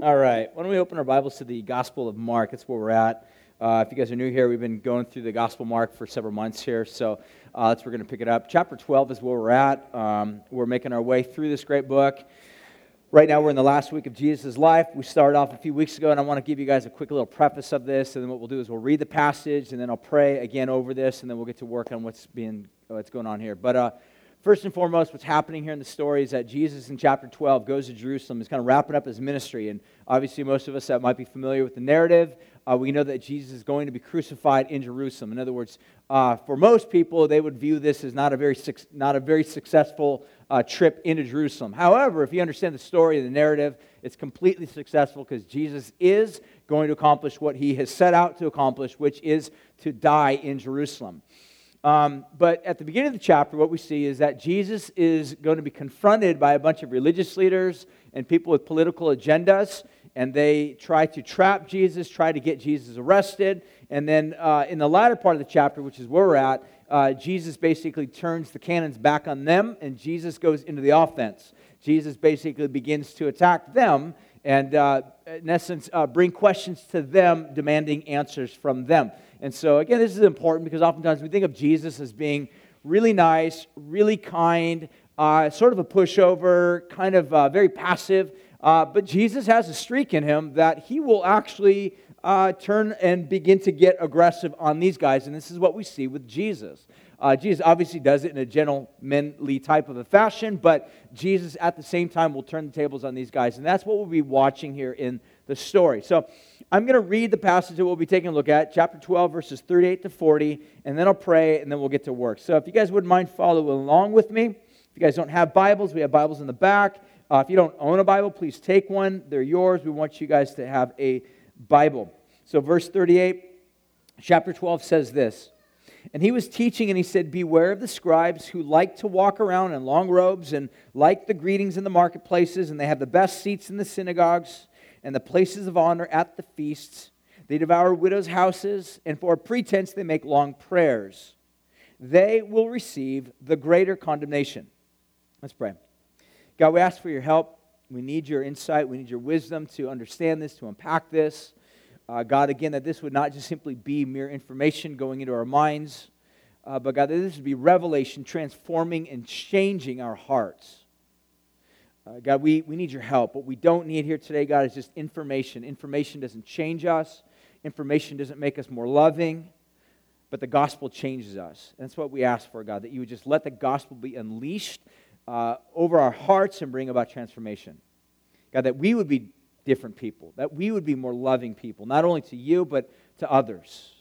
All right. Why don't we open our Bibles to the Gospel of Mark? That's where we're at. Uh, if you guys are new here, we've been going through the Gospel Mark for several months here, so uh, that's where we're going to pick it up. Chapter 12 is where we're at. Um, we're making our way through this great book. Right now, we're in the last week of Jesus' life. We started off a few weeks ago, and I want to give you guys a quick little preface of this. And then what we'll do is we'll read the passage, and then I'll pray again over this, and then we'll get to work on what's being what's going on here. But uh, First and foremost, what's happening here in the story is that Jesus in chapter 12 goes to Jerusalem, is kind of wrapping up his ministry. And obviously, most of us that might be familiar with the narrative, uh, we know that Jesus is going to be crucified in Jerusalem. In other words, uh, for most people, they would view this as not a very, not a very successful uh, trip into Jerusalem. However, if you understand the story and the narrative, it's completely successful because Jesus is going to accomplish what he has set out to accomplish, which is to die in Jerusalem. Um, but at the beginning of the chapter, what we see is that Jesus is going to be confronted by a bunch of religious leaders and people with political agendas, and they try to trap Jesus, try to get Jesus arrested. And then uh, in the latter part of the chapter, which is where we're at, uh, Jesus basically turns the cannons back on them, and Jesus goes into the offense. Jesus basically begins to attack them and, uh, in essence, uh, bring questions to them, demanding answers from them. And so, again, this is important because oftentimes we think of Jesus as being really nice, really kind, uh, sort of a pushover, kind of uh, very passive. Uh, but Jesus has a streak in him that he will actually uh, turn and begin to get aggressive on these guys. And this is what we see with Jesus. Uh, Jesus obviously does it in a gentlemanly type of a fashion, but Jesus at the same time will turn the tables on these guys. And that's what we'll be watching here in the story. So I'm going to read the passage that we'll be taking a look at, chapter 12, verses 38 to 40, and then I'll pray, and then we'll get to work. So if you guys wouldn't mind following along with me, if you guys don't have Bibles, we have Bibles in the back. Uh, if you don't own a Bible, please take one. They're yours. We want you guys to have a Bible. So, verse 38, chapter 12 says this. And he was teaching, and he said, Beware of the scribes who like to walk around in long robes and like the greetings in the marketplaces, and they have the best seats in the synagogues and the places of honor at the feasts. They devour widows' houses, and for a pretense they make long prayers. They will receive the greater condemnation. Let's pray. God, we ask for your help. We need your insight. We need your wisdom to understand this, to unpack this. Uh, God, again, that this would not just simply be mere information going into our minds, uh, but God, that this would be revelation transforming and changing our hearts. Uh, God, we, we need your help. What we don't need here today, God, is just information. Information doesn't change us, information doesn't make us more loving, but the gospel changes us. And that's what we ask for, God, that you would just let the gospel be unleashed uh, over our hearts and bring about transformation. God, that we would be different people, that we would be more loving people, not only to you, but to others.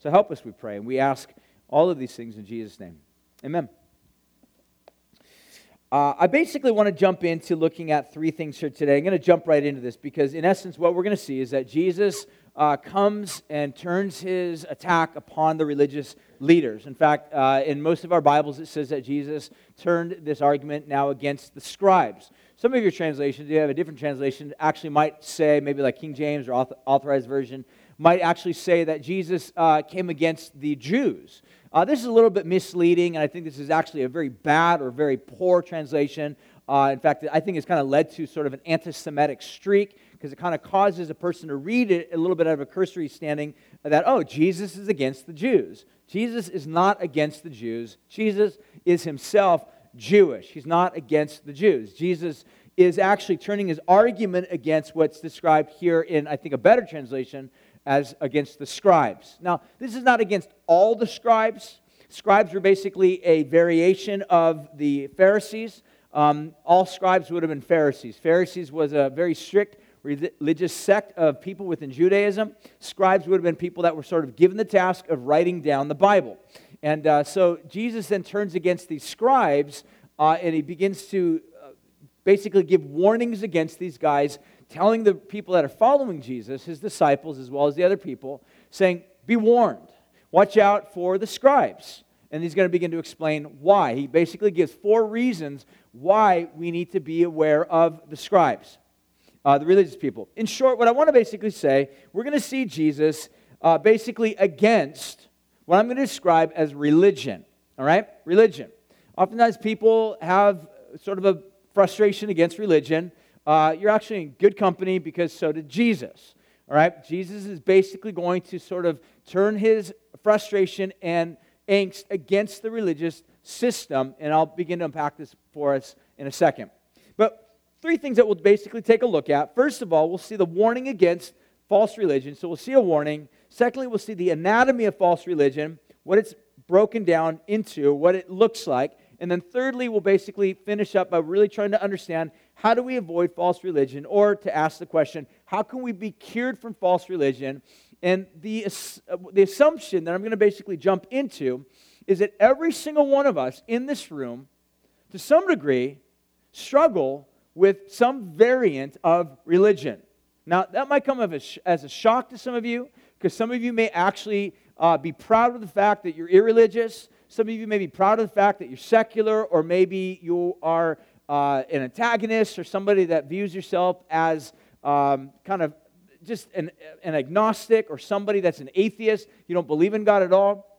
So help us, we pray. And we ask all of these things in Jesus' name. Amen. Uh, I basically want to jump into looking at three things here today. I'm going to jump right into this because, in essence, what we're going to see is that Jesus uh, comes and turns his attack upon the religious leaders. In fact, uh, in most of our Bibles, it says that Jesus turned this argument now against the scribes. Some of your translations, you have a different translation, actually might say, maybe like King James or Authorized Version, might actually say that Jesus uh, came against the Jews. Uh, this is a little bit misleading, and I think this is actually a very bad or very poor translation. Uh, in fact, I think it's kind of led to sort of an anti Semitic streak because it kind of causes a person to read it a little bit out of a cursory standing that, oh, Jesus is against the Jews. Jesus is not against the Jews. Jesus is himself Jewish. He's not against the Jews. Jesus is actually turning his argument against what's described here in, I think, a better translation as against the scribes. Now, this is not against all the scribes. Scribes were basically a variation of the Pharisees. Um, all scribes would have been Pharisees. Pharisees was a very strict religious sect of people within Judaism. Scribes would have been people that were sort of given the task of writing down the Bible. And uh, so Jesus then turns against these scribes uh, and he begins to uh, basically give warnings against these guys telling the people that are following Jesus, his disciples, as well as the other people, saying, Be warned, watch out for the scribes. And he's going to begin to explain why. He basically gives four reasons why we need to be aware of the scribes, uh, the religious people. In short, what I want to basically say, we're going to see Jesus uh, basically against what I'm going to describe as religion. All right? Religion. Oftentimes people have sort of a frustration against religion uh, you're actually in good company because so did Jesus. All right? Jesus is basically going to sort of turn his frustration and angst against the religious system, and I'll begin to unpack this for us in a second. But three things that we'll basically take a look at. First of all, we'll see the warning against false religion. So we'll see a warning. Secondly, we'll see the anatomy of false religion, what it's broken down into, what it looks like. And then thirdly, we'll basically finish up by really trying to understand how do we avoid false religion, or to ask the question, how can we be cured from false religion? And the, uh, the assumption that I'm going to basically jump into is that every single one of us in this room, to some degree, struggle with some variant of religion. Now, that might come as a shock to some of you, because some of you may actually uh, be proud of the fact that you're irreligious. Some of you may be proud of the fact that you're secular, or maybe you are uh, an antagonist or somebody that views yourself as um, kind of just an, an agnostic or somebody that's an atheist. You don't believe in God at all.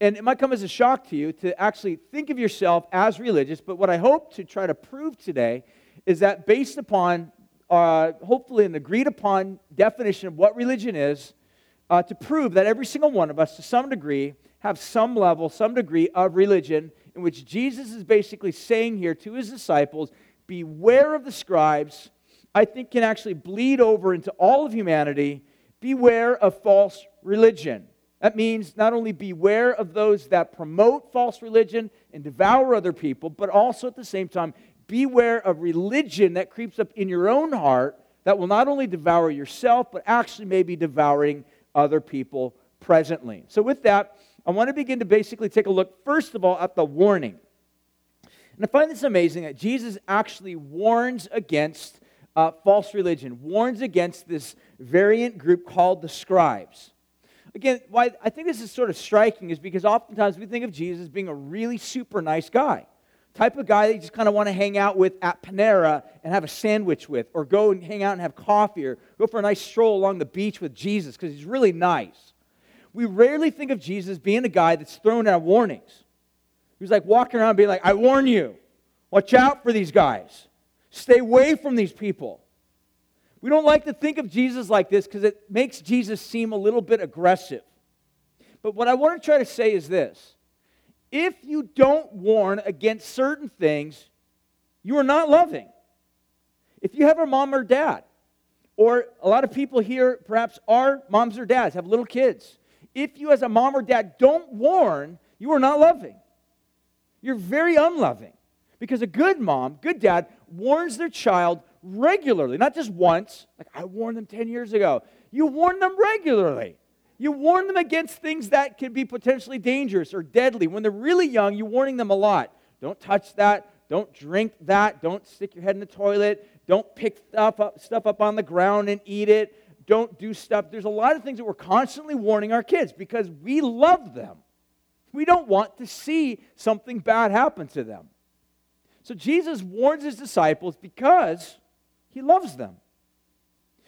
And it might come as a shock to you to actually think of yourself as religious, but what I hope to try to prove today is that based upon, uh, hopefully, an agreed upon definition of what religion is, uh, to prove that every single one of us, to some degree, have some level, some degree of religion in which Jesus is basically saying here to his disciples, Beware of the scribes, I think can actually bleed over into all of humanity. Beware of false religion. That means not only beware of those that promote false religion and devour other people, but also at the same time, beware of religion that creeps up in your own heart that will not only devour yourself, but actually may be devouring other people presently. So, with that, I want to begin to basically take a look, first of all, at the warning. And I find this amazing that Jesus actually warns against uh, false religion, warns against this variant group called the scribes. Again, why I think this is sort of striking is because oftentimes we think of Jesus being a really super nice guy. Type of guy that you just kind of want to hang out with at Panera and have a sandwich with, or go and hang out and have coffee, or go for a nice stroll along the beach with Jesus because he's really nice. We rarely think of Jesus being a guy that's throwing out warnings. He's like walking around being like, I warn you, watch out for these guys. Stay away from these people. We don't like to think of Jesus like this because it makes Jesus seem a little bit aggressive. But what I want to try to say is this if you don't warn against certain things, you are not loving. If you have a mom or dad, or a lot of people here perhaps are moms or dads, have little kids. If you, as a mom or dad, don't warn, you are not loving. You're very unloving. Because a good mom, good dad, warns their child regularly, not just once. Like I warned them 10 years ago. You warn them regularly. You warn them against things that can be potentially dangerous or deadly. When they're really young, you're warning them a lot. Don't touch that. Don't drink that. Don't stick your head in the toilet. Don't pick stuff up, stuff up on the ground and eat it. Don't do stuff. There's a lot of things that we're constantly warning our kids because we love them. We don't want to see something bad happen to them. So Jesus warns his disciples because he loves them.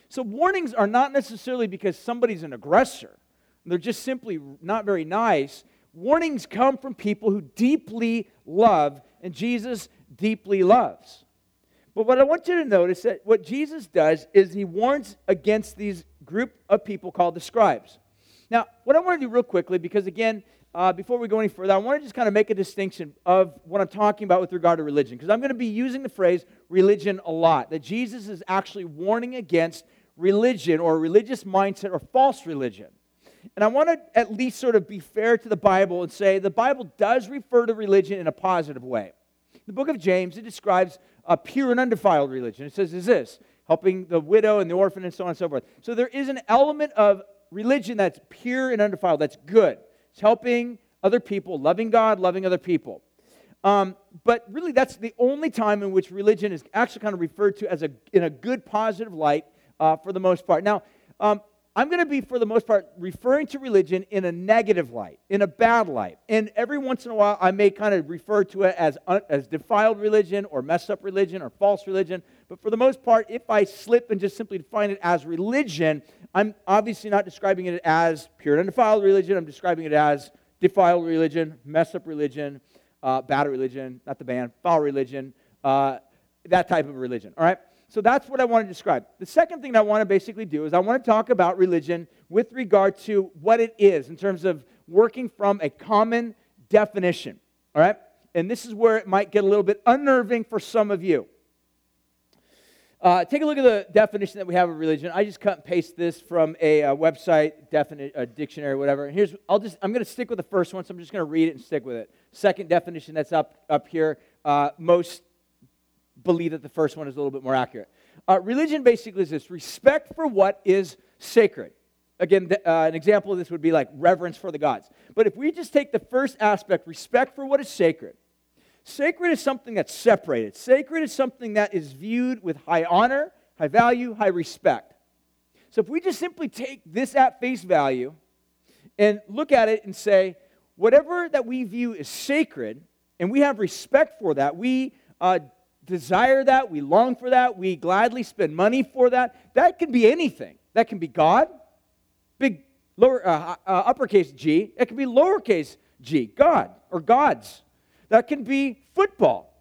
So warnings are not necessarily because somebody's an aggressor, they're just simply not very nice. Warnings come from people who deeply love, and Jesus deeply loves. But what I want you to notice that what Jesus does is he warns against these group of people called the scribes. Now, what I want to do real quickly, because again, uh, before we go any further, I want to just kind of make a distinction of what I'm talking about with regard to religion, because I'm going to be using the phrase religion a lot. That Jesus is actually warning against religion or religious mindset or false religion. And I want to at least sort of be fair to the Bible and say the Bible does refer to religion in a positive way. The book of James, it describes a pure and undefiled religion. It says, is this helping the widow and the orphan and so on and so forth. So there is an element of religion that's pure and undefiled, that's good. It's helping other people, loving God, loving other people. Um, but really, that's the only time in which religion is actually kind of referred to as a, in a good, positive light uh, for the most part. Now, um, I'm going to be, for the most part, referring to religion in a negative light, in a bad light. And every once in a while, I may kind of refer to it as, as defiled religion or messed up religion or false religion. But for the most part, if I slip and just simply define it as religion, I'm obviously not describing it as pure and undefiled religion. I'm describing it as defiled religion, messed up religion, uh, bad religion, not the band, foul religion, uh, that type of religion. All right? So that's what I want to describe. The second thing I want to basically do is I want to talk about religion with regard to what it is in terms of working from a common definition. All right? And this is where it might get a little bit unnerving for some of you. Uh, take a look at the definition that we have of religion. I just cut and paste this from a, uh, website, definite, a dictionary, whatever. And here's, I'll just, I'm going to stick with the first one, so I'm just going to read it and stick with it. Second definition that's up up here. Uh, most believe that the first one is a little bit more accurate. Uh, religion basically is this: respect for what is sacred. Again, uh, an example of this would be like reverence for the gods. But if we just take the first aspect, respect for what is sacred, Sacred is something that's separated. Sacred is something that is viewed with high honor, high value, high respect. So if we just simply take this at face value and look at it and say, whatever that we view as sacred, and we have respect for that, we uh, desire that, we long for that, we gladly spend money for that, that can be anything. That can be God, big lower uh, uh, uppercase G. It can be lowercase g, God or gods. That can be football.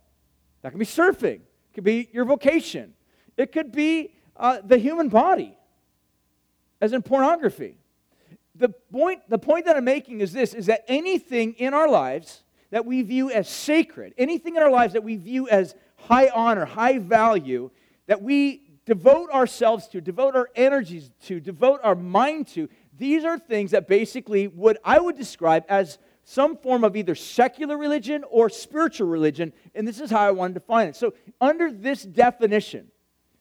That can be surfing. It could be your vocation. It could be uh, the human body, as in pornography. The point, the point that I'm making is this is that anything in our lives that we view as sacred, anything in our lives that we view as high honor, high value, that we devote ourselves to, devote our energies to, devote our mind to, these are things that basically would I would describe as some form of either secular religion or spiritual religion, and this is how I want to define it. So, under this definition,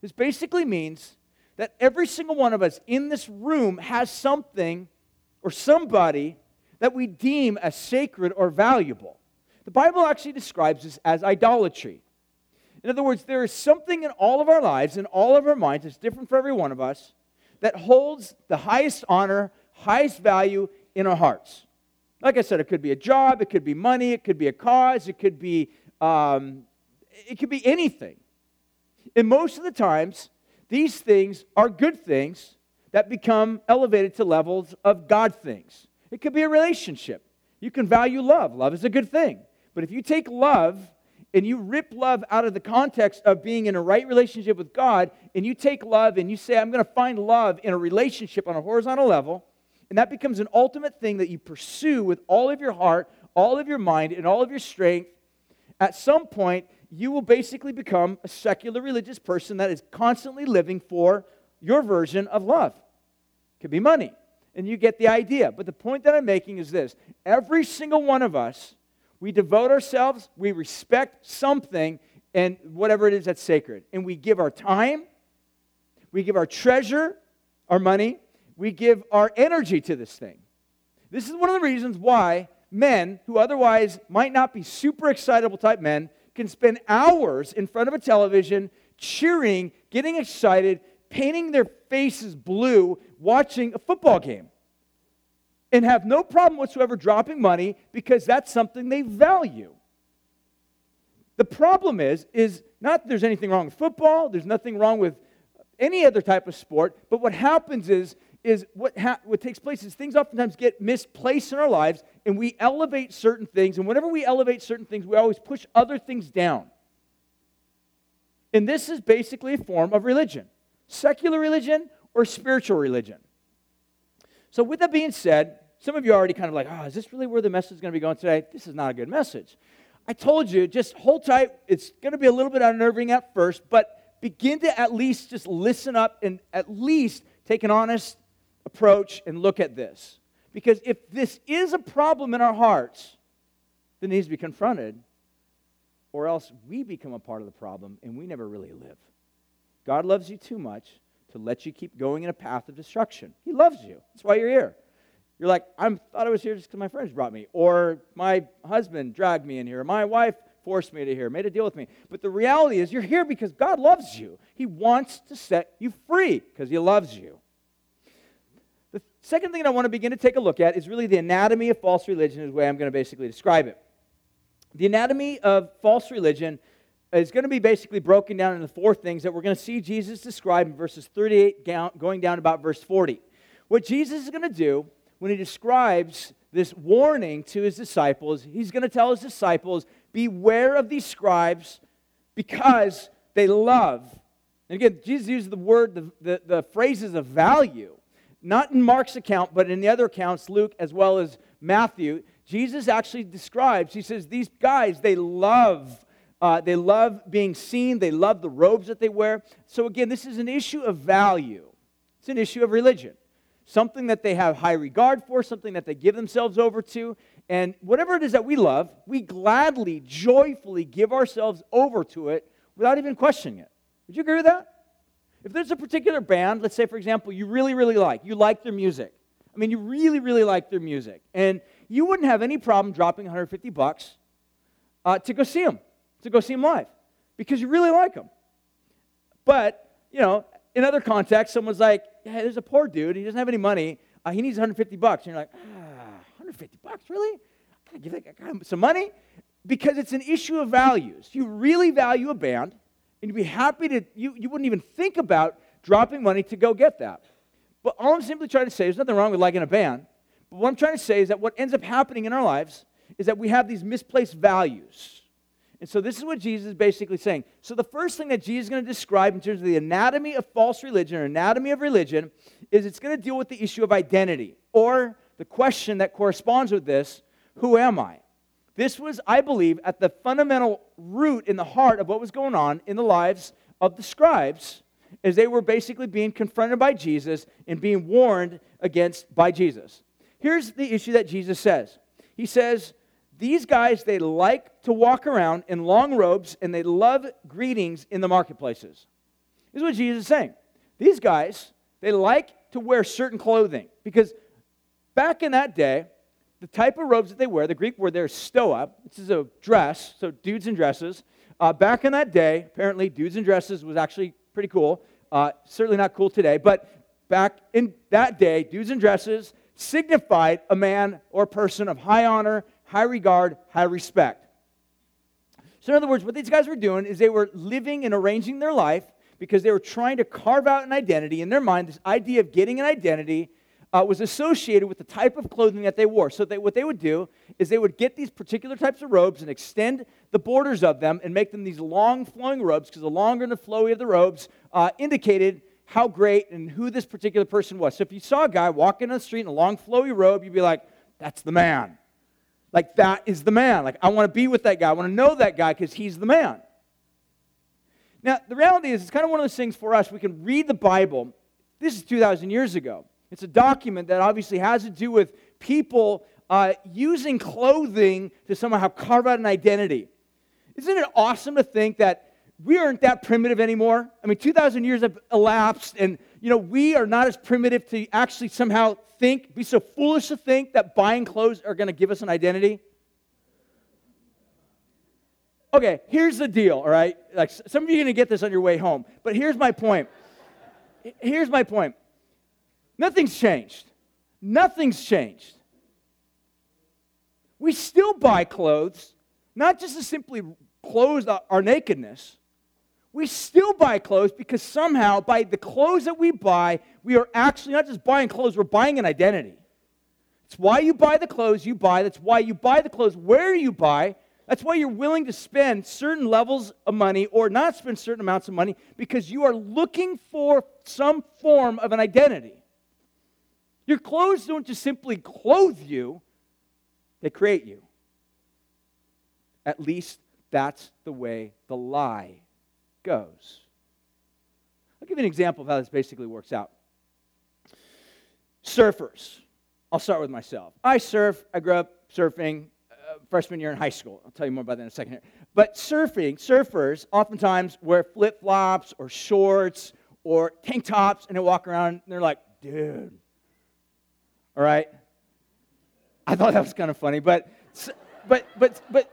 this basically means that every single one of us in this room has something or somebody that we deem as sacred or valuable. The Bible actually describes this as idolatry. In other words, there is something in all of our lives, in all of our minds, it's different for every one of us, that holds the highest honor, highest value in our hearts. Like I said, it could be a job, it could be money, it could be a cause, it could be um, it could be anything. And most of the times, these things are good things that become elevated to levels of God things. It could be a relationship. You can value love. Love is a good thing. But if you take love and you rip love out of the context of being in a right relationship with God, and you take love and you say, I'm going to find love in a relationship on a horizontal level, and that becomes an ultimate thing that you pursue with all of your heart, all of your mind, and all of your strength. At some point, you will basically become a secular religious person that is constantly living for your version of love. It could be money. And you get the idea. But the point that I'm making is this every single one of us, we devote ourselves, we respect something, and whatever it is that's sacred. And we give our time, we give our treasure, our money, we give our energy to this thing. This is one of the reasons why men who otherwise might not be super excitable type men can spend hours in front of a television cheering, getting excited, painting their faces blue, watching a football game. And have no problem whatsoever dropping money because that's something they value. The problem is, is not that there's anything wrong with football, there's nothing wrong with any other type of sport, but what happens is is what, ha- what takes place is things oftentimes get misplaced in our lives and we elevate certain things. And whenever we elevate certain things, we always push other things down. And this is basically a form of religion secular religion or spiritual religion. So, with that being said, some of you are already kind of like, oh, is this really where the message is going to be going today? This is not a good message. I told you, just hold tight. It's going to be a little bit unnerving at first, but begin to at least just listen up and at least take an honest approach and look at this. Because if this is a problem in our hearts, then it needs to be confronted, or else we become a part of the problem and we never really live. God loves you too much to let you keep going in a path of destruction. He loves you. That's why you're here. You're like, I thought I was here just because my friends brought me, or my husband dragged me in here, my wife forced me to here, made a deal with me. But the reality is, you're here because God loves you. He wants to set you free because He loves you. The Second thing I want to begin to take a look at is really the anatomy of false religion, is the way I'm going to basically describe it. The anatomy of false religion is going to be basically broken down into four things that we're going to see Jesus describe in verses 38 going down about verse 40. What Jesus is going to do when he describes this warning to his disciples, he's going to tell his disciples, Beware of these scribes because they love And again, Jesus uses the word, the, the, the phrases of value, not in Mark's account, but in the other accounts, Luke as well as Matthew. Jesus actually describes, he says, these guys, they love. Uh, they love being seen. They love the robes that they wear. So, again, this is an issue of value. It's an issue of religion. Something that they have high regard for, something that they give themselves over to. And whatever it is that we love, we gladly, joyfully give ourselves over to it without even questioning it. Would you agree with that? If there's a particular band, let's say, for example, you really, really like, you like their music. I mean, you really, really like their music. And you wouldn't have any problem dropping 150 bucks uh, to go see them, to go see them live, because you really like them. But, you know, in other contexts, someone's like, hey, there's a poor dude, he doesn't have any money, uh, he needs 150 bucks. And you're like, ah, 150 bucks, really? I gotta give that guy some money? Because it's an issue of values. You really value a band, and you'd be happy to, you, you wouldn't even think about dropping money to go get that. But all I'm simply trying to say, there's nothing wrong with liking a band. But what I'm trying to say is that what ends up happening in our lives is that we have these misplaced values. And so this is what Jesus is basically saying. So the first thing that Jesus is going to describe in terms of the anatomy of false religion or anatomy of religion is it's going to deal with the issue of identity or the question that corresponds with this, who am I? This was, I believe, at the fundamental root in the heart of what was going on in the lives of the scribes as they were basically being confronted by Jesus and being warned against by Jesus. Here's the issue that Jesus says He says, These guys, they like to walk around in long robes and they love greetings in the marketplaces. This is what Jesus is saying. These guys, they like to wear certain clothing because back in that day, the type of robes that they wear, the Greek word there is stoa. This is a dress, so dudes in dresses. Uh, back in that day, apparently, dudes in dresses was actually pretty cool. Uh, certainly not cool today, but back in that day, dudes in dresses signified a man or person of high honor, high regard, high respect. So, in other words, what these guys were doing is they were living and arranging their life because they were trying to carve out an identity in their mind. This idea of getting an identity uh, was associated with the type of clothing that they wore. So, they, what they would do is they would get these particular types of robes and extend the borders of them and make them these long flowing robes because the longer and the flowy of the robes uh, indicated how great and who this particular person was. So if you saw a guy walking on the street in a long, flowy robe, you'd be like, that's the man. Like, that is the man. Like, I want to be with that guy. I want to know that guy because he's the man. Now, the reality is, it's kind of one of those things for us. We can read the Bible. This is 2,000 years ago. It's a document that obviously has to do with people uh, using clothing to somehow carve out an identity. Isn't it awesome to think that we aren't that primitive anymore. I mean, 2,000 years have elapsed, and you know, we are not as primitive to actually somehow think, be so foolish to think that buying clothes are going to give us an identity. Okay, here's the deal, all right? Like some of you are going to get this on your way home, but here's my point. Here's my point. Nothing's changed. Nothing's changed. We still buy clothes, not just to simply clothe our nakedness, we still buy clothes because somehow, by the clothes that we buy, we are actually not just buying clothes, we're buying an identity. It's why you buy the clothes you buy. That's why you buy the clothes where you buy. That's why you're willing to spend certain levels of money or not spend certain amounts of money because you are looking for some form of an identity. Your clothes don't just simply clothe you, they create you. At least that's the way the lie goes. I'll give you an example of how this basically works out. Surfers. I'll start with myself. I surf. I grew up surfing uh, freshman year in high school. I'll tell you more about that in a second. Here. But surfing, surfers oftentimes wear flip flops or shorts or tank tops and they walk around and they're like, dude. All right? I thought that was kind of funny, but, but, but, but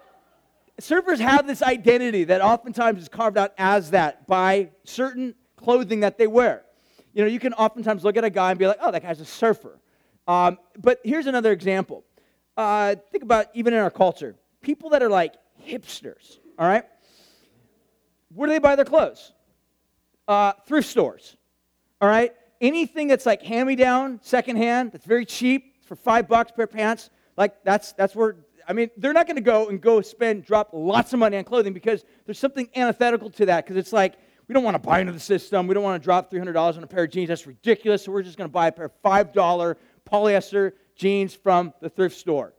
surfers have this identity that oftentimes is carved out as that by certain clothing that they wear. You know, you can oftentimes look at a guy and be like, oh, that guy's a surfer. Um, but here's another example. Uh, think about even in our culture, people that are like hipsters, all right? Where do they buy their clothes? Uh, thrift stores, all right? Anything that's like hand me down, secondhand, that's very cheap for five bucks per pants, like that's, that's where I mean, they're not going to go and go spend, drop lots of money on clothing because there's something antithetical to that. Because it's like, we don't want to buy into the system. We don't want to drop $300 on a pair of jeans. That's ridiculous. So we're just going to buy a pair of $5 polyester jeans from the thrift store.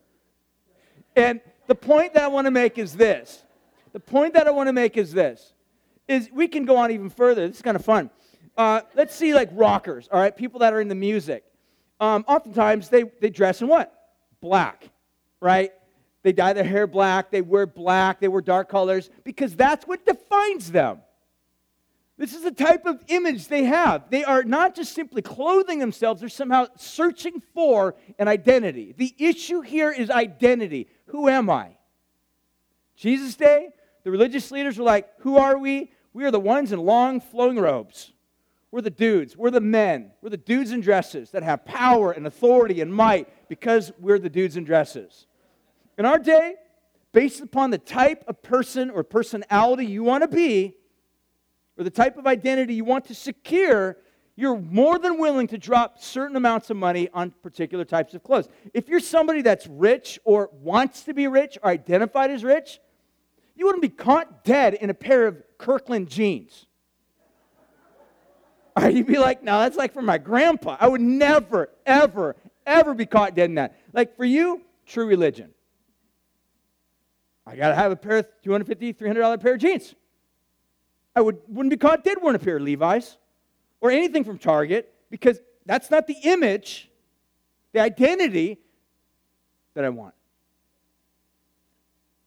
And the point that I want to make is this. The point that I want to make is this. Is we can go on even further. This is kind of fun. Uh, let's see like rockers, all right? People that are in the music. Um, oftentimes they, they dress in what? Black, right? They dye their hair black, they wear black, they wear dark colors because that's what defines them. This is the type of image they have. They are not just simply clothing themselves, they're somehow searching for an identity. The issue here is identity. Who am I? Jesus' day, the religious leaders were like, Who are we? We are the ones in long flowing robes. We're the dudes. We're the men. We're the dudes in dresses that have power and authority and might because we're the dudes in dresses. In our day, based upon the type of person or personality you want to be, or the type of identity you want to secure, you're more than willing to drop certain amounts of money on particular types of clothes. If you're somebody that's rich or wants to be rich or identified as rich, you wouldn't be caught dead in a pair of Kirkland jeans. Or you'd be like, no, that's like for my grandpa. I would never, ever, ever be caught dead in that. Like for you, true religion. I got to have a pair of $250, $300 pair of jeans. I would, wouldn't be caught dead wearing a pair of Levi's or anything from Target because that's not the image, the identity that I want.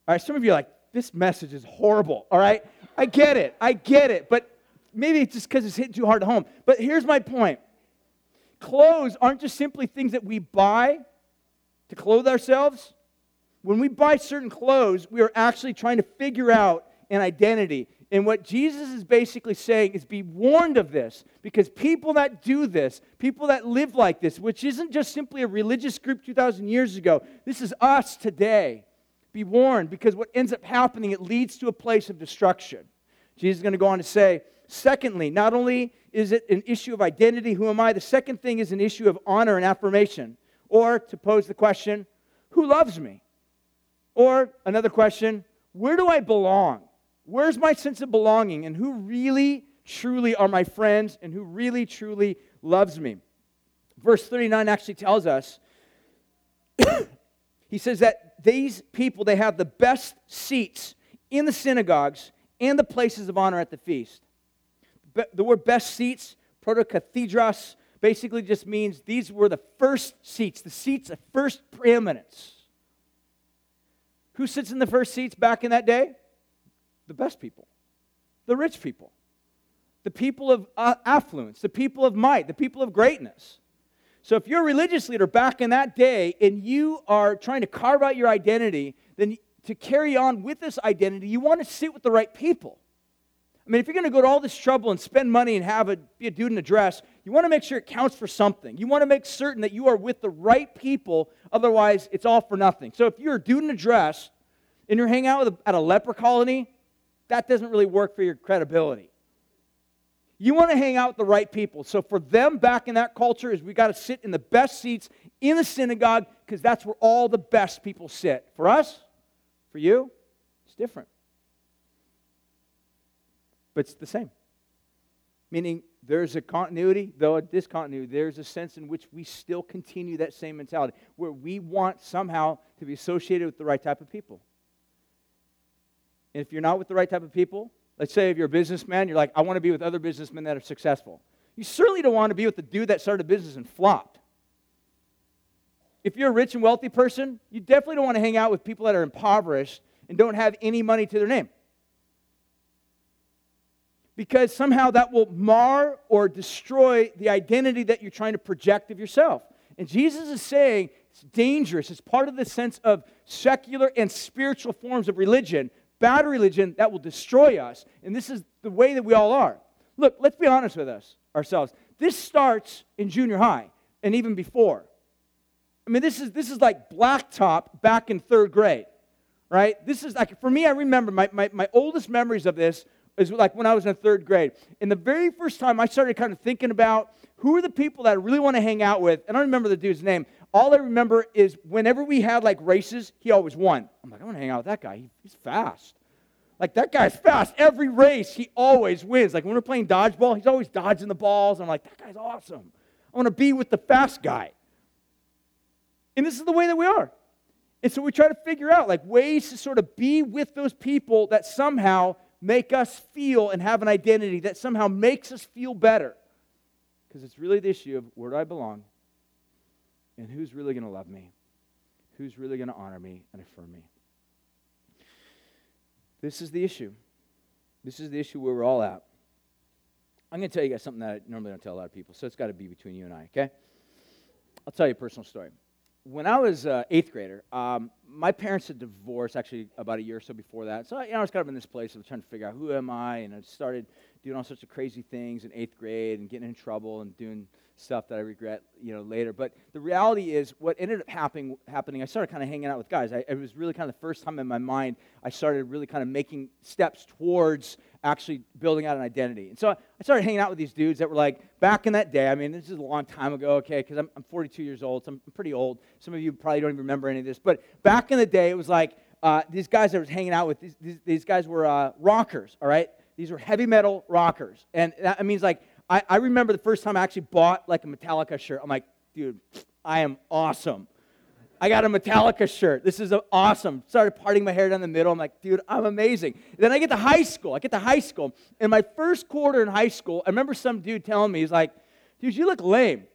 All right, some of you are like, this message is horrible. All right, I get it. I get it. But maybe it's just because it's hitting too hard at home. But here's my point clothes aren't just simply things that we buy to clothe ourselves. When we buy certain clothes, we are actually trying to figure out an identity. And what Jesus is basically saying is be warned of this because people that do this, people that live like this, which isn't just simply a religious group 2,000 years ago, this is us today. Be warned because what ends up happening, it leads to a place of destruction. Jesus is going to go on to say, secondly, not only is it an issue of identity, who am I? The second thing is an issue of honor and affirmation. Or to pose the question, who loves me? Or another question, where do I belong? Where's my sense of belonging? And who really, truly are my friends and who really, truly loves me? Verse 39 actually tells us, he says that these people, they have the best seats in the synagogues and the places of honor at the feast. The word best seats, protokathedros, basically just means these were the first seats, the seats of first preeminence. Who sits in the first seats back in that day? the best people, the rich people, the people of uh, affluence, the people of might, the people of greatness. So if you're a religious leader back in that day and you are trying to carve out your identity, then to carry on with this identity, you want to sit with the right people. I mean, if you're going to go to all this trouble and spend money and have a, be a dude in a dress, you want to make sure it counts for something. You want to make certain that you are with the right people, otherwise, it's all for nothing. So if you're a dude in a dress and you're hanging out a, at a leper colony, that doesn't really work for your credibility. You want to hang out with the right people. So for them back in that culture is we got to sit in the best seats in the synagogue because that's where all the best people sit. For us, for you, it's different. But it's the same. Meaning there's a continuity, though a discontinuity. There's a sense in which we still continue that same mentality where we want somehow to be associated with the right type of people. And if you're not with the right type of people, let's say if you're a businessman, you're like, I want to be with other businessmen that are successful. You certainly don't want to be with the dude that started a business and flopped. If you're a rich and wealthy person, you definitely don't want to hang out with people that are impoverished and don't have any money to their name. Because somehow that will mar or destroy the identity that you're trying to project of yourself. And Jesus is saying it's dangerous. It's part of the sense of secular and spiritual forms of religion bad religion that will destroy us. And this is the way that we all are. Look, let's be honest with us ourselves. This starts in junior high and even before. I mean, this is this is like blacktop back in third grade, right? This is like for me, I remember my, my, my oldest memories of this is like when I was in third grade. And the very first time I started kind of thinking about who are the people that I really want to hang out with, and I don't remember the dude's name. All I remember is whenever we had like races, he always won. I'm like, I want to hang out with that guy. He's fast. Like that guy's fast. Every race, he always wins. Like when we're playing dodgeball, he's always dodging the balls. I'm like, that guy's awesome. I want to be with the fast guy. And this is the way that we are. And so we try to figure out like ways to sort of be with those people that somehow make us feel and have an identity that somehow makes us feel better. Because it's really the issue of where do I belong? And who's really going to love me? Who's really going to honor me and affirm me? This is the issue. This is the issue where we're all at. I'm going to tell you guys something that I normally don't tell a lot of people, so it's got to be between you and I, okay? I'll tell you a personal story. When I was uh, eighth grader, um, my parents had divorced actually about a year or so before that. So you know, I was kind of in this place of trying to figure out who am I, and I started doing all sorts of crazy things in eighth grade and getting in trouble and doing stuff that I regret, you know, later. But the reality is, what ended up happening, happening I started kind of hanging out with guys. I, it was really kind of the first time in my mind I started really kind of making steps towards actually building out an identity. And so I started hanging out with these dudes that were like, back in that day, I mean, this is a long time ago, okay, because I'm, I'm 42 years old, so I'm pretty old. Some of you probably don't even remember any of this. But back in the day, it was like uh, these guys I was hanging out with, these, these, these guys were uh, rockers, all right? These were heavy metal rockers. And that means like I, I remember the first time I actually bought like a Metallica shirt. I'm like, dude, I am awesome. I got a Metallica shirt. This is awesome. Started parting my hair down the middle. I'm like, dude, I'm amazing. Then I get to high school. I get to high school. In my first quarter in high school, I remember some dude telling me, he's like, dude, you look lame.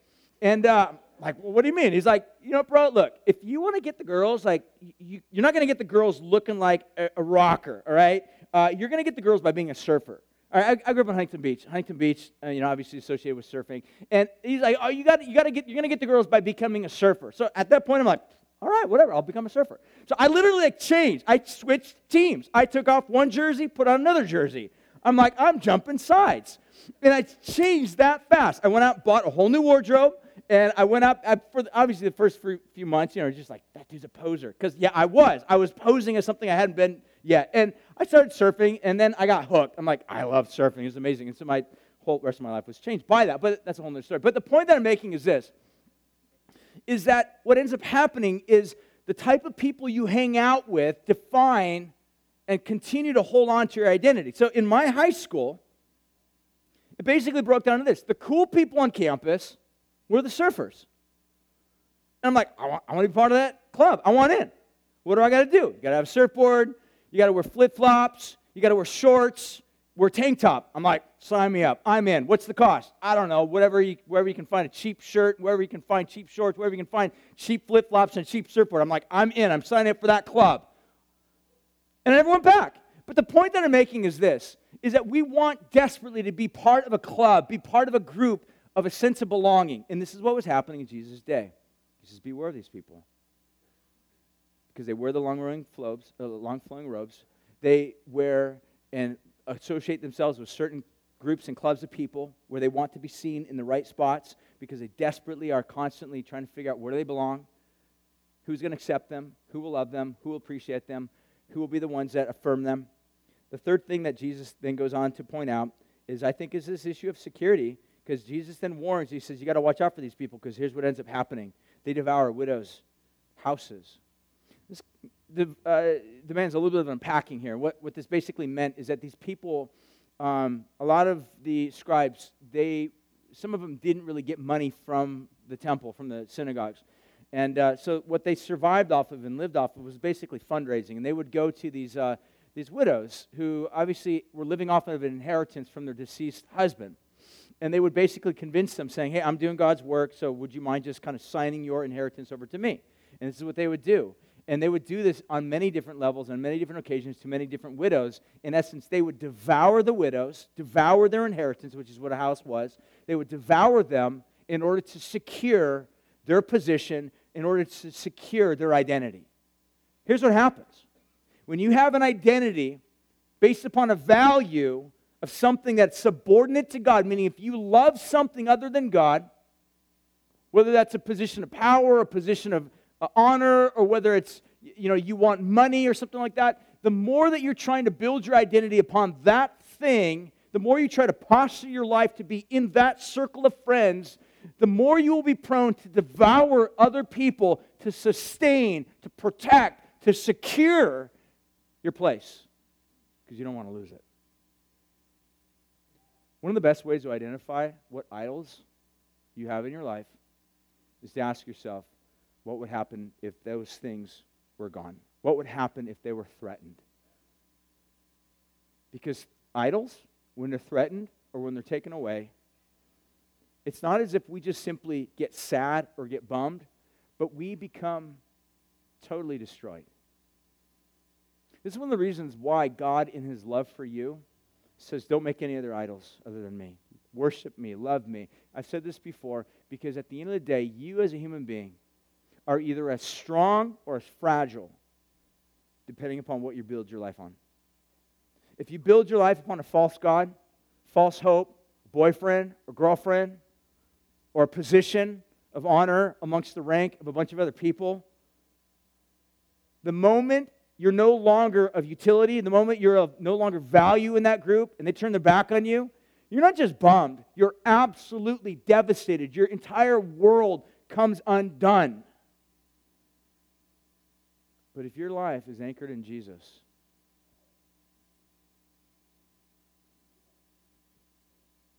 And uh, like, well, what do you mean? He's like, you know, bro, look, if you want to get the girls, like, you, are not going to get the girls looking like a, a rocker, all right? Uh, you're going to get the girls by being a surfer. I, I, grew up in Huntington Beach. Huntington Beach, uh, you know, obviously associated with surfing. And he's like, oh, you got, you got to get, you're gonna get the girls by becoming a surfer. So at that point, I'm like, all right, whatever, I'll become a surfer. So I literally like changed. I switched teams. I took off one jersey, put on another jersey. I'm like, I'm jumping sides, and I changed that fast. I went out, bought a whole new wardrobe. And I went up for obviously the first few months, you know, I was just like that dude's a poser. Because yeah, I was. I was posing as something I hadn't been yet. And I started surfing, and then I got hooked. I'm like, I love surfing. It's amazing. And so my whole rest of my life was changed by that. But that's a whole other story. But the point that I'm making is this: is that what ends up happening is the type of people you hang out with define and continue to hold on to your identity. So in my high school, it basically broke down to this: the cool people on campus were the surfers. And I'm like, I want, I want to be part of that club. I want in. What do I got to do? You got to have a surfboard. You got to wear flip flops. You got to wear shorts. Wear tank top. I'm like, sign me up. I'm in. What's the cost? I don't know. Whatever you, wherever you can find a cheap shirt, wherever you can find cheap shorts, wherever you can find cheap flip flops and cheap surfboard. I'm like, I'm in. I'm signing up for that club. And went back. But the point that I'm making is this: is that we want desperately to be part of a club, be part of a group, of a sense of belonging. And this is what was happening in Jesus' day. He says, Beware of these people because they wear the long flowing, robes, uh, long flowing robes. They wear and associate themselves with certain groups and clubs of people where they want to be seen in the right spots because they desperately are constantly trying to figure out where do they belong, who's going to accept them, who will love them, who will appreciate them, who will be the ones that affirm them. The third thing that Jesus then goes on to point out is I think is this issue of security because Jesus then warns, he says, you got to watch out for these people because here's what ends up happening. They devour widows' houses this uh, demands a little bit of unpacking here. What, what this basically meant is that these people, um, a lot of the scribes, they, some of them didn't really get money from the temple, from the synagogues. And uh, so what they survived off of and lived off of was basically fundraising. And they would go to these, uh, these widows who obviously were living off of an inheritance from their deceased husband. And they would basically convince them, saying, Hey, I'm doing God's work, so would you mind just kind of signing your inheritance over to me? And this is what they would do. And they would do this on many different levels, on many different occasions, to many different widows. In essence, they would devour the widows, devour their inheritance, which is what a house was. They would devour them in order to secure their position, in order to secure their identity. Here's what happens when you have an identity based upon a value of something that's subordinate to God, meaning if you love something other than God, whether that's a position of power, a position of Uh, honor or whether it's you know you want money or something like that the more that you're trying to build your identity upon that thing the more you try to posture your life to be in that circle of friends the more you will be prone to devour other people to sustain to protect to secure your place because you don't want to lose it. One of the best ways to identify what idols you have in your life is to ask yourself, what would happen if those things were gone? What would happen if they were threatened? Because idols, when they're threatened or when they're taken away, it's not as if we just simply get sad or get bummed, but we become totally destroyed. This is one of the reasons why God, in his love for you, says, Don't make any other idols other than me. Worship me, love me. I've said this before because at the end of the day, you as a human being are either as strong or as fragile, depending upon what you build your life on. If you build your life upon a false God, false hope, boyfriend or girlfriend, or a position of honor amongst the rank of a bunch of other people, the moment you're no longer of utility, the moment you're of no longer value in that group and they turn their back on you, you're not just bummed, you're absolutely devastated. Your entire world comes undone. But if your life is anchored in Jesus,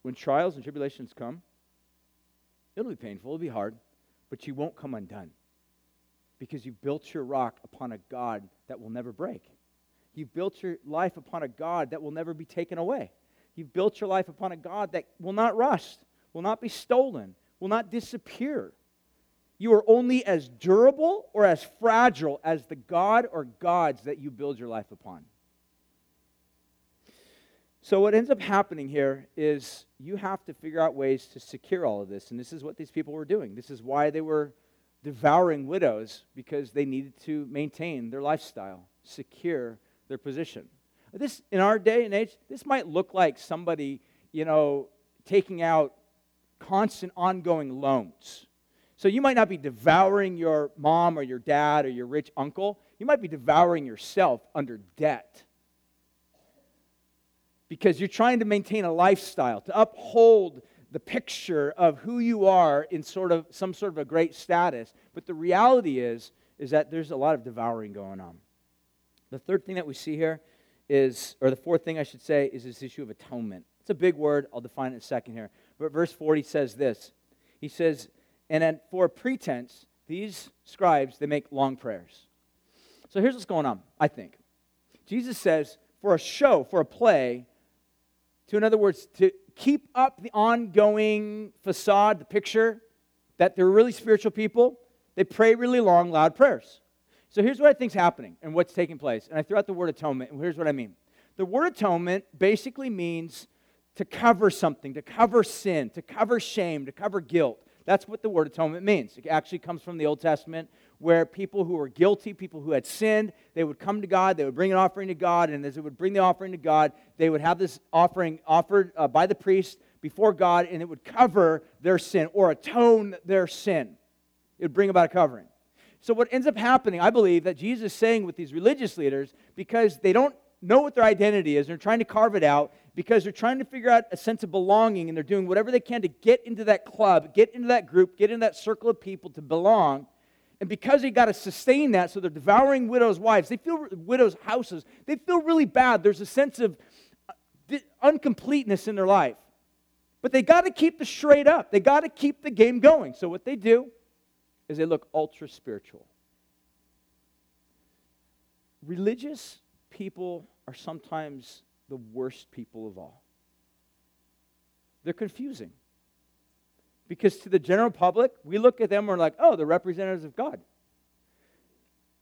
when trials and tribulations come, it'll be painful, it'll be hard, but you won't come undone because you've built your rock upon a God that will never break. You've built your life upon a God that will never be taken away. You've built your life upon a God that will not rust, will not be stolen, will not disappear. You are only as durable or as fragile as the God or gods that you build your life upon. So, what ends up happening here is you have to figure out ways to secure all of this. And this is what these people were doing. This is why they were devouring widows, because they needed to maintain their lifestyle, secure their position. This, in our day and age, this might look like somebody, you know, taking out constant ongoing loans. So you might not be devouring your mom or your dad or your rich uncle. You might be devouring yourself under debt. Because you're trying to maintain a lifestyle, to uphold the picture of who you are in sort of some sort of a great status. But the reality is, is that there's a lot of devouring going on. The third thing that we see here is, or the fourth thing I should say, is this issue of atonement. It's a big word. I'll define it in a second here. But verse 40 says this. He says, and then for pretense, these scribes, they make long prayers. So here's what's going on, I think. Jesus says, for a show, for a play, to, in other words, to keep up the ongoing facade, the picture that they're really spiritual people, they pray really long, loud prayers. So here's what I think's happening and what's taking place. And I threw out the word atonement, and here's what I mean. The word atonement basically means to cover something, to cover sin, to cover shame, to cover guilt. That's what the word atonement means. It actually comes from the Old Testament, where people who were guilty, people who had sinned, they would come to God, they would bring an offering to God, and as they would bring the offering to God, they would have this offering offered uh, by the priest before God, and it would cover their sin or atone their sin. It would bring about a covering. So, what ends up happening, I believe, that Jesus is saying with these religious leaders, because they don't know what their identity is, they're trying to carve it out, because they're trying to figure out a sense of belonging and they're doing whatever they can to get into that club, get into that group, get in that circle of people to belong. And because they got to sustain that, so they're devouring widows' wives, they feel widows' houses, they feel really bad. There's a sense of uh, uncompleteness in their life. But they got to keep the straight up. They got to keep the game going. So what they do is they look ultra spiritual. Religious people are sometimes the worst people of all. They're confusing. Because to the general public, we look at them and we're like, oh, they're representatives of God.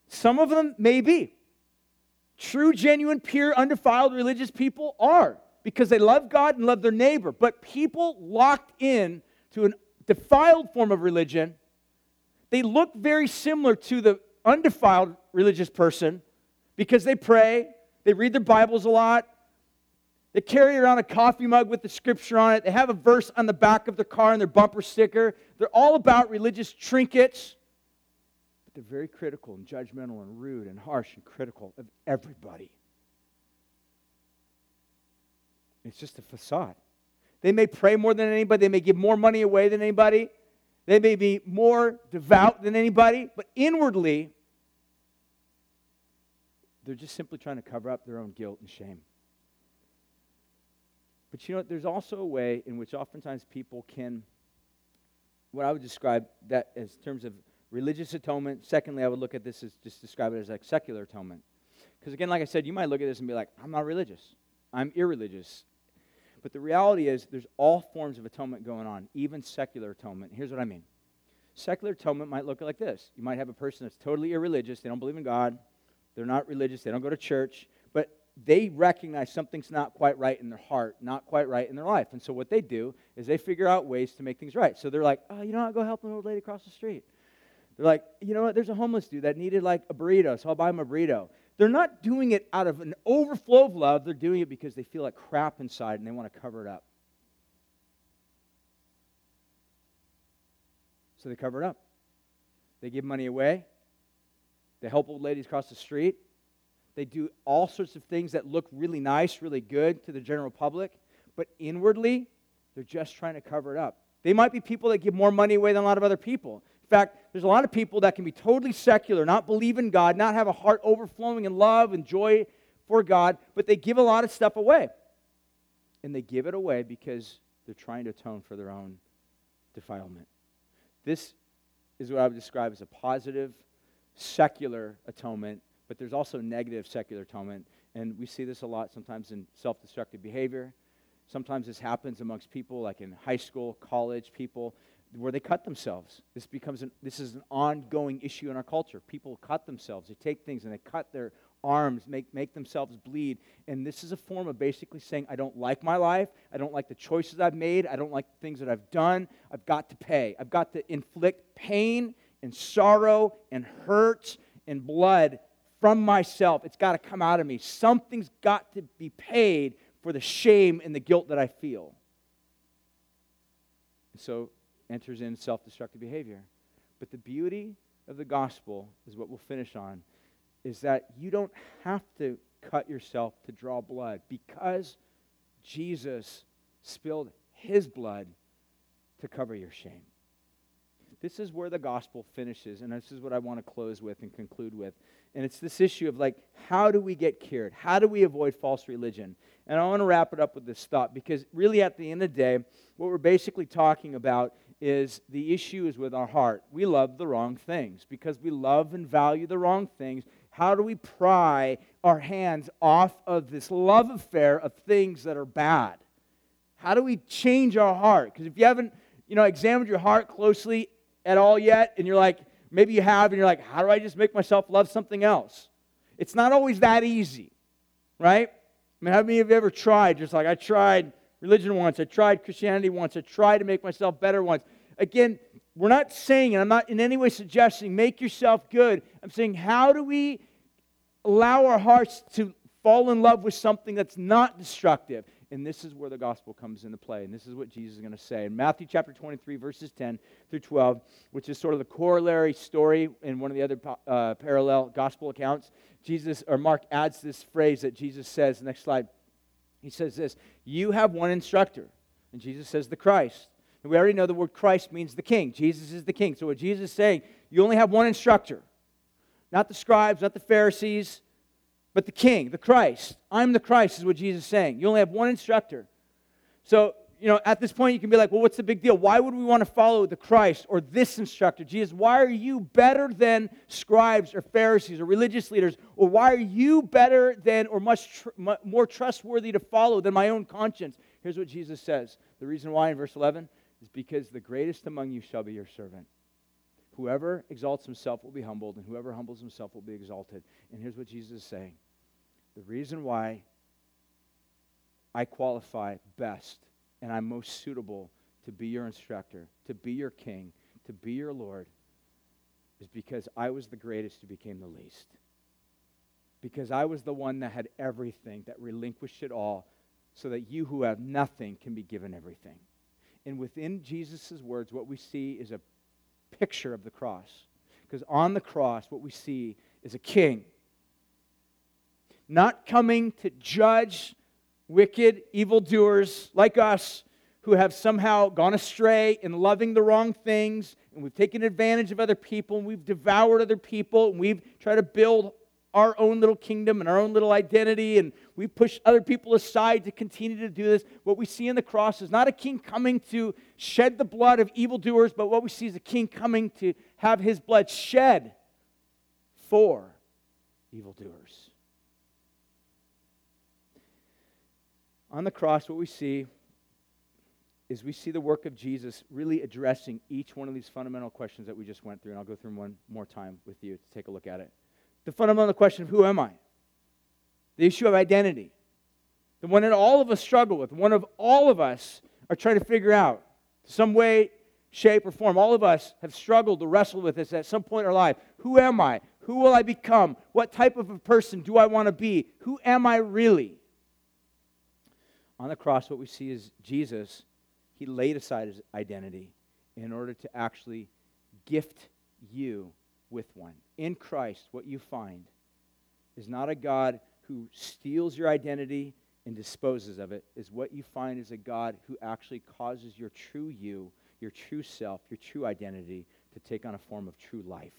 Some of them may be. True, genuine, pure, undefiled religious people are because they love God and love their neighbor. But people locked in to a defiled form of religion, they look very similar to the undefiled religious person because they pray, they read their Bibles a lot, they carry around a coffee mug with the scripture on it. They have a verse on the back of their car and their bumper sticker. They're all about religious trinkets. But they're very critical and judgmental and rude and harsh and critical of everybody. It's just a facade. They may pray more than anybody, they may give more money away than anybody, they may be more devout than anybody, but inwardly, they're just simply trying to cover up their own guilt and shame But you know, there's also a way in which oftentimes people can, what I would describe that as terms of religious atonement. Secondly, I would look at this as just describe it as like secular atonement. Because again, like I said, you might look at this and be like, I'm not religious. I'm irreligious. But the reality is, there's all forms of atonement going on, even secular atonement. Here's what I mean secular atonement might look like this you might have a person that's totally irreligious, they don't believe in God, they're not religious, they don't go to church, they recognize something's not quite right in their heart, not quite right in their life. And so what they do is they figure out ways to make things right. So they're like, oh, you know what, go help an old lady across the street. They're like, you know what, there's a homeless dude that needed like a burrito, so I'll buy him a burrito. They're not doing it out of an overflow of love. They're doing it because they feel like crap inside and they want to cover it up. So they cover it up. They give money away. They help old ladies cross the street. They do all sorts of things that look really nice, really good to the general public, but inwardly, they're just trying to cover it up. They might be people that give more money away than a lot of other people. In fact, there's a lot of people that can be totally secular, not believe in God, not have a heart overflowing in love and joy for God, but they give a lot of stuff away. And they give it away because they're trying to atone for their own defilement. This is what I would describe as a positive, secular atonement, but there's also negative secular atonement. And we see this a lot sometimes in self destructive behavior. Sometimes this happens amongst people like in high school, college, people where they cut themselves. This becomes an, this is an ongoing issue in our culture. People cut themselves. They take things and they cut their arms, make, make themselves bleed. And this is a form of basically saying, I don't like my life. I don't like the choices I've made. I don't like the things that I've done. I've got to pay. I've got to inflict pain and sorrow and hurt and blood from myself. It's got to come out of me. Something's got to be paid for the shame and the guilt that I feel. So enters in self destructive behavior. But the beauty of the gospel is what we'll finish on is that you don't have to cut yourself to draw blood because Jesus spilled his blood to cover your shame. This is where the gospel finishes, and this is what I want to close with and conclude with. And it's this issue of like, how do we get cured? How do we avoid false religion? And I want to wrap it up with this thought because, really, at the end of the day, what we're basically talking about is the issue is with our heart. We love the wrong things because we love and value the wrong things. How do we pry our hands off of this love affair of things that are bad? How do we change our heart? Because if you haven't, you know, examined your heart closely at all yet, and you're like, maybe you have, and you're like, how do I just make myself love something else? It's not always that easy, right? I mean, how many of you ever tried? Just like I tried religion once, I tried Christianity once, I tried to make myself better once. Again, we're not saying, and I'm not in any way suggesting, make yourself good. I'm saying, how do we allow our hearts to fall in love with something that's not destructive? And this is where the gospel comes into play. And this is what Jesus is going to say. In Matthew chapter 23, verses 10 through 12, which is sort of the corollary story in one of the other uh, parallel gospel accounts, Jesus, or Mark adds this phrase that Jesus says. Next slide. He says this You have one instructor. And Jesus says, the Christ. And we already know the word Christ means the king. Jesus is the king. So what Jesus is saying, you only have one instructor. Not the scribes, not the Pharisees, but the king, the Christ. I'm the Christ, is what Jesus is saying. You only have one instructor. So, you know, at this point, you can be like, well, what's the big deal? Why would we want to follow the Christ or this instructor? Jesus, why are you better than scribes or Pharisees or religious leaders? Or why are you better than or much tr- more trustworthy to follow than my own conscience? Here's what Jesus says. The reason why in verse 11 is because the greatest among you shall be your servant. Whoever exalts himself will be humbled, and whoever humbles himself will be exalted. And here's what Jesus is saying the reason why I qualify best and I'm most suitable to be your instructor, to be your king, to be your Lord, is because I was the greatest who became the least. Because I was the one that had everything, that relinquished it all, so that you who have nothing can be given everything. And within Jesus' words, what we see is a picture of the cross. Because on the cross, what we see is a king. Not coming to judge wicked evildoers like us who have somehow gone astray in loving the wrong things, and we've taken advantage of other people, and we've devoured other people, and we've tried to build our own little kingdom and our own little identity, and we push other people aside to continue to do this. What we see in the cross is not a king coming to shed the blood of evildoers, but what we see is a king coming to have his blood shed for evildoers. On the cross, what we see is we see the work of Jesus really addressing each one of these fundamental questions that we just went through. And I'll go through them one more time with you to take a look at it. The fundamental question of who am I? The issue of identity. The one that all of us struggle with, one of all of us are trying to figure out some way, shape, or form. All of us have struggled to wrestle with this at some point in our life. Who am I? Who will I become? What type of a person do I want to be? Who am I really? On the cross, what we see is Jesus, he laid aside his identity in order to actually gift you with one. In Christ, what you find is not a God who steals your identity and disposes of it, is what you find is a God who actually causes your true you, your true self, your true identity to take on a form of true life.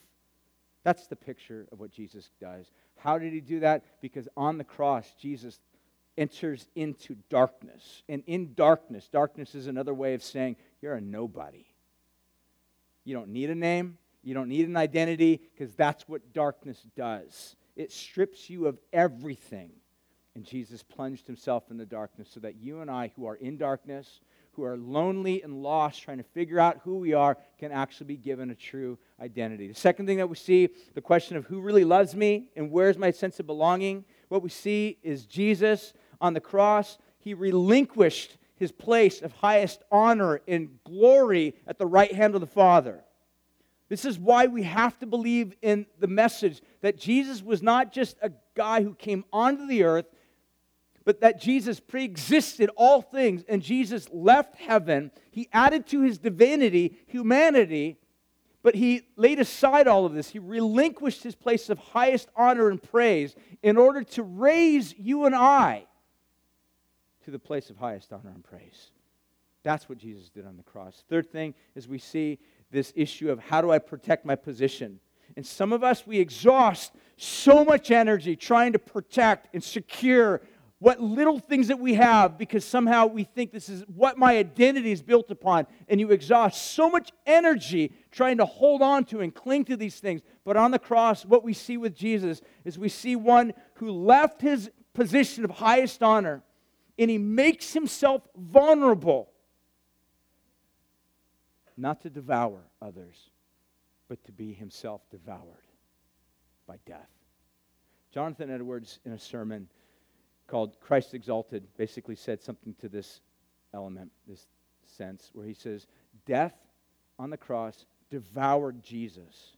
That's the picture of what Jesus does. How did he do that? Because on the cross, Jesus enters into darkness. And in darkness, darkness is another way of saying you're a nobody. You don't need a name, you don't need an identity, because that's what darkness does. It strips you of everything. And Jesus plunged himself in the darkness so that you and I, who are in darkness, who are lonely and lost, trying to figure out who we are, can actually be given a true identity. The second thing that we see, the question of who really loves me and where's my sense of belonging, what we see is Jesus on the cross, he relinquished his place of highest honor and glory at the right hand of the Father. This is why we have to believe in the message that Jesus was not just a guy who came onto the earth, but that Jesus preexisted all things and Jesus left heaven. He added to his divinity humanity, but he laid aside all of this. He relinquished his place of highest honor and praise in order to raise you and I to the place of highest honor and praise. That's what Jesus did on the cross. Third thing is we see this issue of how do I protect my position? And some of us, we exhaust so much energy trying to protect and secure what little things that we have because somehow we think this is what my identity is built upon. And you exhaust so much energy trying to hold on to and cling to these things. But on the cross, what we see with Jesus is we see one who left his position of highest honor and he makes himself vulnerable, not to devour others, but to be himself devoured by death. Jonathan Edwards, in a sermon called Christ Exalted, basically said something to this element, this sense, where he says, Death on the cross devoured Jesus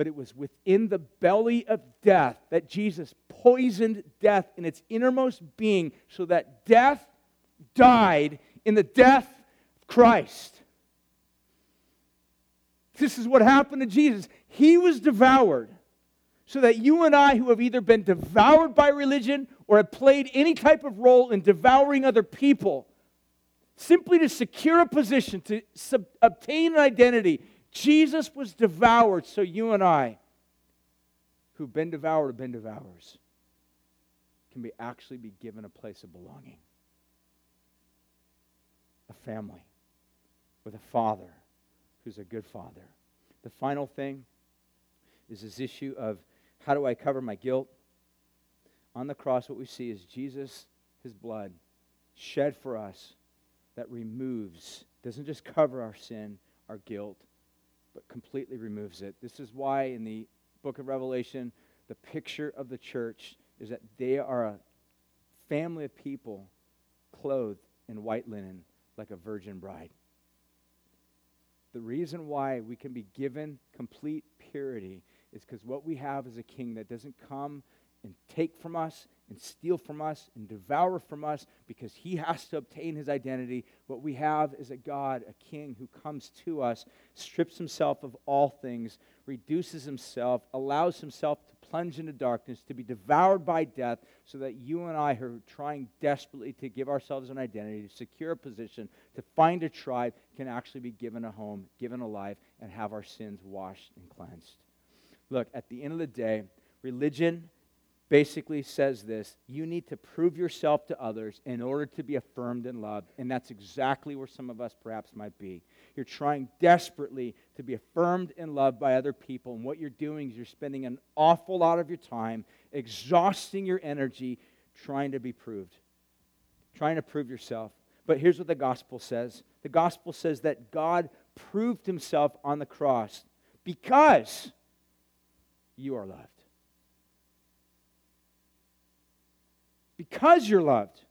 but it was within the belly of death that Jesus poisoned death in its innermost being so that death died in the death of Christ. This is what happened to Jesus. He was devoured so that you and I, who have either been devoured by religion or have played any type of role in devouring other people, simply to secure a position, to sub- obtain an identity, Jesus was devoured, so you and I, who've been devoured, have been devourers, can be actually be given a place of belonging. A family with a father who's a good father. The final thing is this issue of how do I cover my guilt? On the cross, what we see is Jesus, his blood, shed for us that removes, doesn't just cover our sin, our guilt, but completely removes it. This is why in the book of Revelation, the picture of the church is that they are a family of people clothed in white linen like a virgin bride. The reason why we can be given complete purity is because what we have is a king that doesn't come and take from us and steal from us and devour from us because he has to obtain his identity. What we have is a God, a king who comes to us, strips himself of all things, reduces himself, allows himself to plunge into darkness, to be devoured by death, so that you and I, who are trying desperately to give ourselves an identity, to secure a position, to find a tribe, can actually be given a home, given a life, and have our sins washed and cleansed. Look, at the end of the day, Religion basically says this you need to prove yourself to others in order to be affirmed and loved. And that's exactly where some of us perhaps might be. You're trying desperately to be affirmed and loved by other people. And what you're doing is you're spending an awful lot of your time exhausting your energy trying to be proved, trying to prove yourself. But here's what the gospel says the gospel says that God proved himself on the cross because you are loved. Because you're loved.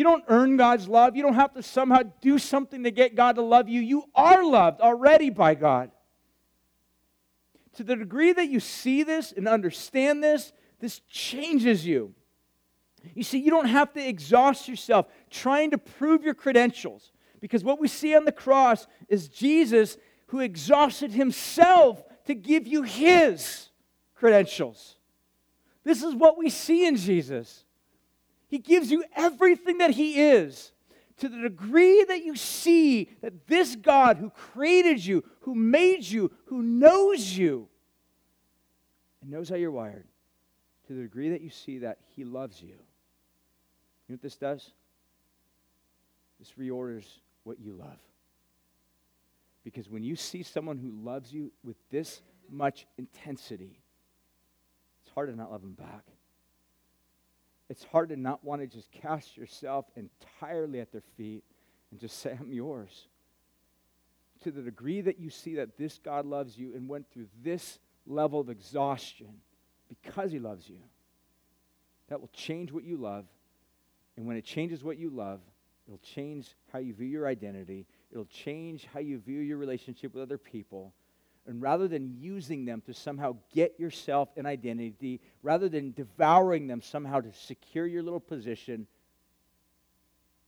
You don't earn God's love. You don't have to somehow do something to get God to love you. You are loved already by God. To the degree that you see this and understand this, this changes you. You see, you don't have to exhaust yourself trying to prove your credentials because what we see on the cross is Jesus who exhausted himself to give you his credentials. This is what we see in Jesus. He gives you everything that he is. To the degree that you see that this God who created you, who made you, who knows you, and knows how you're wired, to the degree that you see that he loves you. You know what this does? This reorders what you love. Because when you see someone who loves you with this much intensity, it's hard to not love them back. It's hard to not want to just cast yourself entirely at their feet and just say, I'm yours. To the degree that you see that this God loves you and went through this level of exhaustion because he loves you, that will change what you love. And when it changes what you love, it'll change how you view your identity It'll change how you view your relationship with other people. And rather than using them to somehow get yourself an identity, rather than devouring them somehow to secure your little position,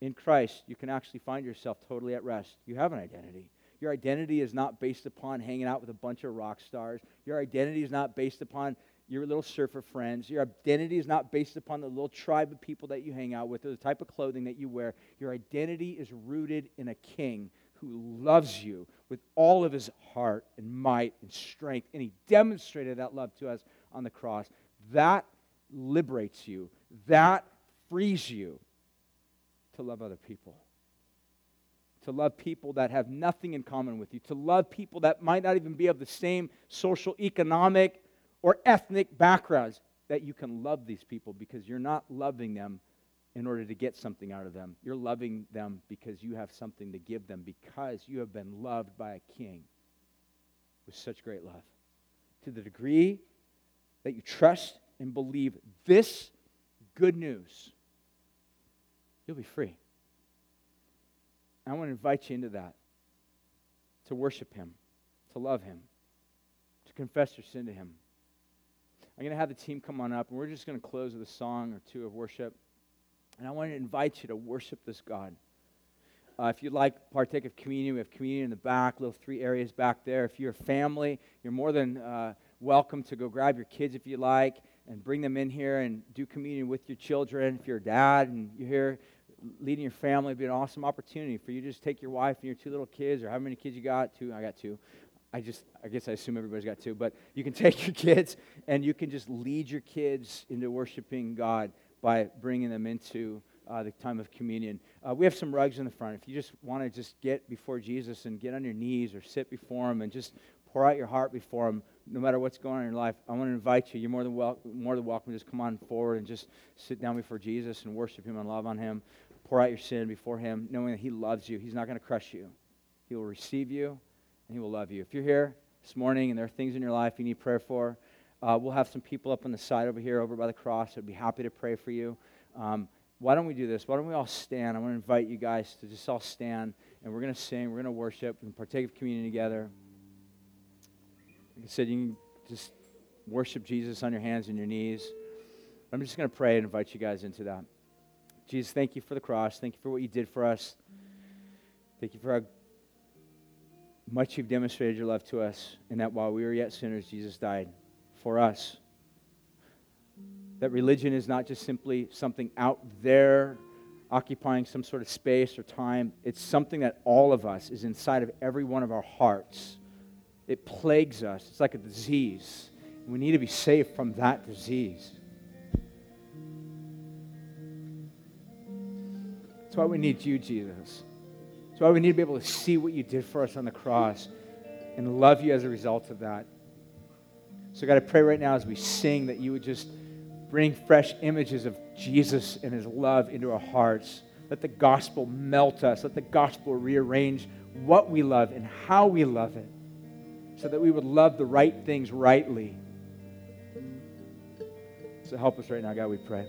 in Christ, you can actually find yourself totally at rest. You have an identity. Your identity is not based upon hanging out with a bunch of rock stars. Your identity is not based upon your little surfer friends. Your identity is not based upon the little tribe of people that you hang out with or the type of clothing that you wear. Your identity is rooted in a king who loves you with all of his heart and might and strength. And he demonstrated that love to us on the cross. That liberates you, that frees you to love other people. To love people that have nothing in common with you, to love people that might not even be of the same social, economic, or ethnic backgrounds, that you can love these people because you're not loving them in order to get something out of them. You're loving them because you have something to give them, because you have been loved by a king with such great love. To the degree that you trust and believe this good news, you'll be free. I want to invite you into that to worship Him, to love Him, to confess your sin to Him. I'm going to have the team come on up, and we're just going to close with a song or two of worship. And I want to invite you to worship this God. Uh, if you'd like partake of communion, we have communion in the back, little three areas back there. If you're a family, you're more than uh, welcome to go grab your kids if you like and bring them in here and do communion with your children. If you're a dad and you're here leading your family, it'd be an awesome opportunity for you to just take your wife and your two little kids, or how many kids you got? Two. I got two. I just, I guess I assume everybody's got two, but you can take your kids and you can just lead your kids into worshiping God by bringing them into uh, the time of communion. Uh, we have some rugs in the front. If you just want to just get before Jesus and get on your knees or sit before Him and just pour out your heart before Him, no matter what's going on in your life, I want to invite you. You're more than, wel- more than welcome. Just come on forward and just sit down before Jesus and worship Him and love on Him. Pour out your sin before Him, knowing that He loves you. He's not going to crush you. He will receive you and He will love you. If you're here this morning and there are things in your life you need prayer for, uh, we'll have some people up on the side over here, over by the cross. I'd be happy to pray for you. Um, why don't we do this? Why don't we all stand? I want to invite you guys to just all stand, and we're going to sing, we're going to worship, and partake of communion together. Like I said, you can just worship Jesus on your hands and your knees. I'm just going to pray and invite you guys into that. Jesus, thank you for the cross. Thank you for what you did for us. Thank you for how much you've demonstrated your love to us, and that while we were yet sinners, Jesus died for us. That religion is not just simply something out there occupying some sort of space or time, it's something that all of us is inside of every one of our hearts. It plagues us, it's like a disease. We need to be safe from that disease. That's why we need you, Jesus. That's why we need to be able to see what you did for us on the cross and love you as a result of that. So, God, I pray right now as we sing that you would just bring fresh images of Jesus and his love into our hearts. Let the gospel melt us. Let the gospel rearrange what we love and how we love it so that we would love the right things rightly. So help us right now, God, we pray.